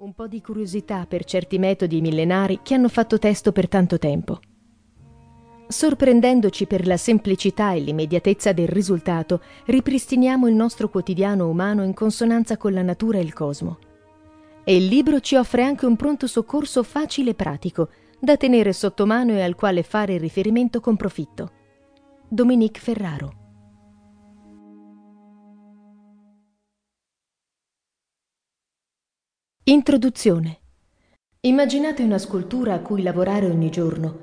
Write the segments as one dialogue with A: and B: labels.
A: un po' di curiosità per certi metodi millenari che hanno fatto testo per tanto tempo. Sorprendendoci per la semplicità e l'immediatezza del risultato, ripristiniamo il nostro quotidiano umano in consonanza con la natura e il cosmo. E il libro ci offre anche un pronto soccorso facile e pratico, da tenere sotto mano e al quale fare riferimento con profitto. Dominique Ferraro Introduzione. Immaginate una scultura a cui lavorare ogni giorno.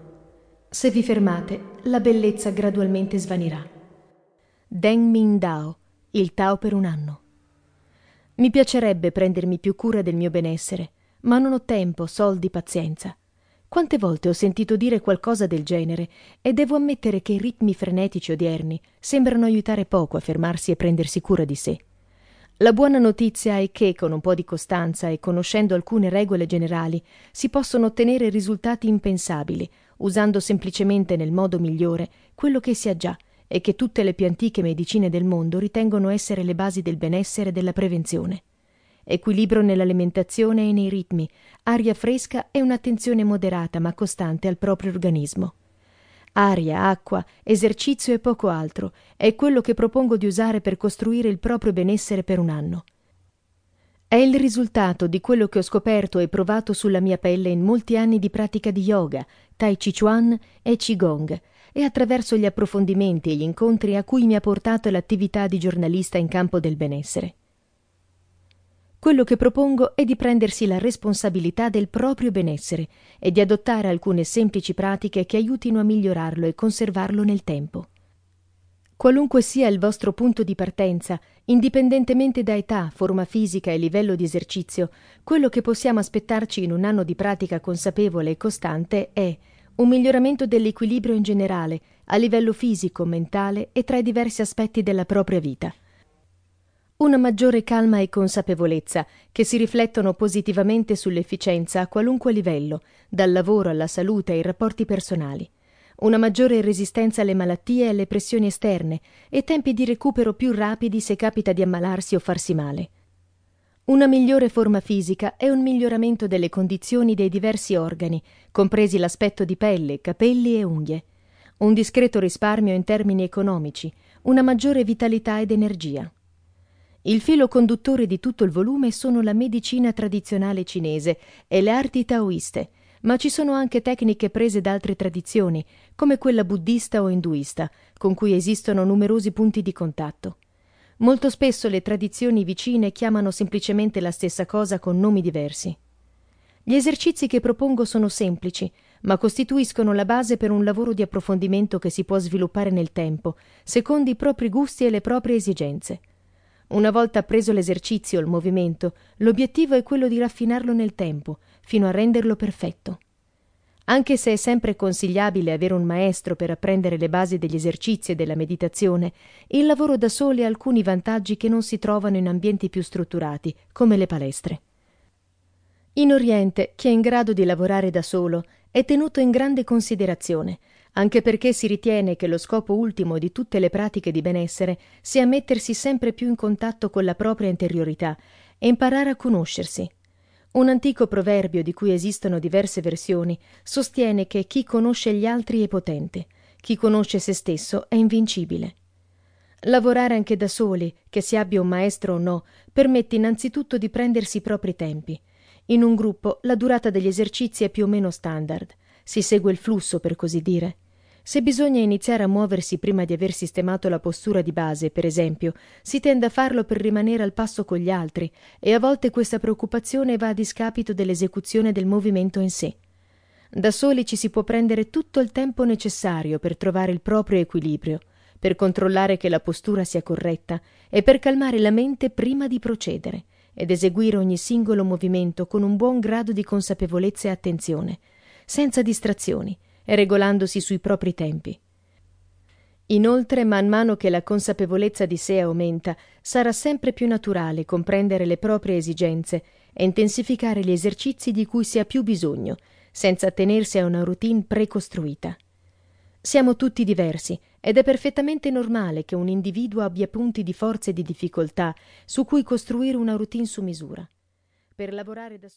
A: Se vi fermate, la bellezza gradualmente svanirà. Deng Min Dao, il Tao per un anno. Mi piacerebbe prendermi più cura del mio benessere, ma non ho tempo, soldi, pazienza. Quante volte ho sentito dire qualcosa del genere e devo ammettere che i ritmi frenetici odierni sembrano aiutare poco a fermarsi e prendersi cura di sé. La buona notizia è che, con un po' di costanza e conoscendo alcune regole generali, si possono ottenere risultati impensabili, usando semplicemente nel modo migliore quello che si ha già e che tutte le più antiche medicine del mondo ritengono essere le basi del benessere e della prevenzione. Equilibrio nell'alimentazione e nei ritmi, aria fresca e un'attenzione moderata ma costante al proprio organismo. Aria, acqua, esercizio e poco altro è quello che propongo di usare per costruire il proprio benessere per un anno. È il risultato di quello che ho scoperto e provato sulla mia pelle in molti anni di pratica di yoga, tai chi chuan e qigong e attraverso gli approfondimenti e gli incontri a cui mi ha portato l'attività di giornalista in campo del benessere. Quello che propongo è di prendersi la responsabilità del proprio benessere e di adottare alcune semplici pratiche che aiutino a migliorarlo e conservarlo nel tempo. Qualunque sia il vostro punto di partenza, indipendentemente da età, forma fisica e livello di esercizio, quello che possiamo aspettarci in un anno di pratica consapevole e costante è un miglioramento dell'equilibrio in generale, a livello fisico, mentale e tra i diversi aspetti della propria vita una maggiore calma e consapevolezza che si riflettono positivamente sull'efficienza a qualunque livello, dal lavoro alla salute ai rapporti personali, una maggiore resistenza alle malattie e alle pressioni esterne e tempi di recupero più rapidi se capita di ammalarsi o farsi male. Una migliore forma fisica e un miglioramento delle condizioni dei diversi organi, compresi l'aspetto di pelle, capelli e unghie. Un discreto risparmio in termini economici, una maggiore vitalità ed energia. Il filo conduttore di tutto il volume sono la medicina tradizionale cinese e le arti taoiste, ma ci sono anche tecniche prese da altre tradizioni, come quella buddista o induista, con cui esistono numerosi punti di contatto. Molto spesso le tradizioni vicine chiamano semplicemente la stessa cosa con nomi diversi. Gli esercizi che propongo sono semplici, ma costituiscono la base per un lavoro di approfondimento che si può sviluppare nel tempo, secondo i propri gusti e le proprie esigenze. Una volta preso l'esercizio il movimento, l'obiettivo è quello di raffinarlo nel tempo, fino a renderlo perfetto. Anche se è sempre consigliabile avere un maestro per apprendere le basi degli esercizi e della meditazione, il lavoro da soli ha alcuni vantaggi che non si trovano in ambienti più strutturati, come le palestre. In Oriente, chi è in grado di lavorare da solo è tenuto in grande considerazione, anche perché si ritiene che lo scopo ultimo di tutte le pratiche di benessere sia mettersi sempre più in contatto con la propria interiorità e imparare a conoscersi. Un antico proverbio di cui esistono diverse versioni sostiene che chi conosce gli altri è potente, chi conosce se stesso è invincibile. Lavorare anche da soli, che si abbia un maestro o no, permette innanzitutto di prendersi i propri tempi. In un gruppo la durata degli esercizi è più o meno standard, si segue il flusso per così dire. Se bisogna iniziare a muoversi prima di aver sistemato la postura di base, per esempio, si tende a farlo per rimanere al passo con gli altri, e a volte questa preoccupazione va a discapito dell'esecuzione del movimento in sé. Da soli ci si può prendere tutto il tempo necessario per trovare il proprio equilibrio, per controllare che la postura sia corretta e per calmare la mente prima di procedere ed eseguire ogni singolo movimento con un buon grado di consapevolezza e attenzione, senza distrazioni, e regolandosi sui propri tempi. Inoltre, man mano che la consapevolezza di sé aumenta, sarà sempre più naturale comprendere le proprie esigenze e intensificare gli esercizi di cui si ha più bisogno, senza attenersi a una routine precostruita. Siamo tutti diversi ed è perfettamente normale che un individuo abbia punti di forza e di difficoltà su cui costruire una routine su misura. Per lavorare da solo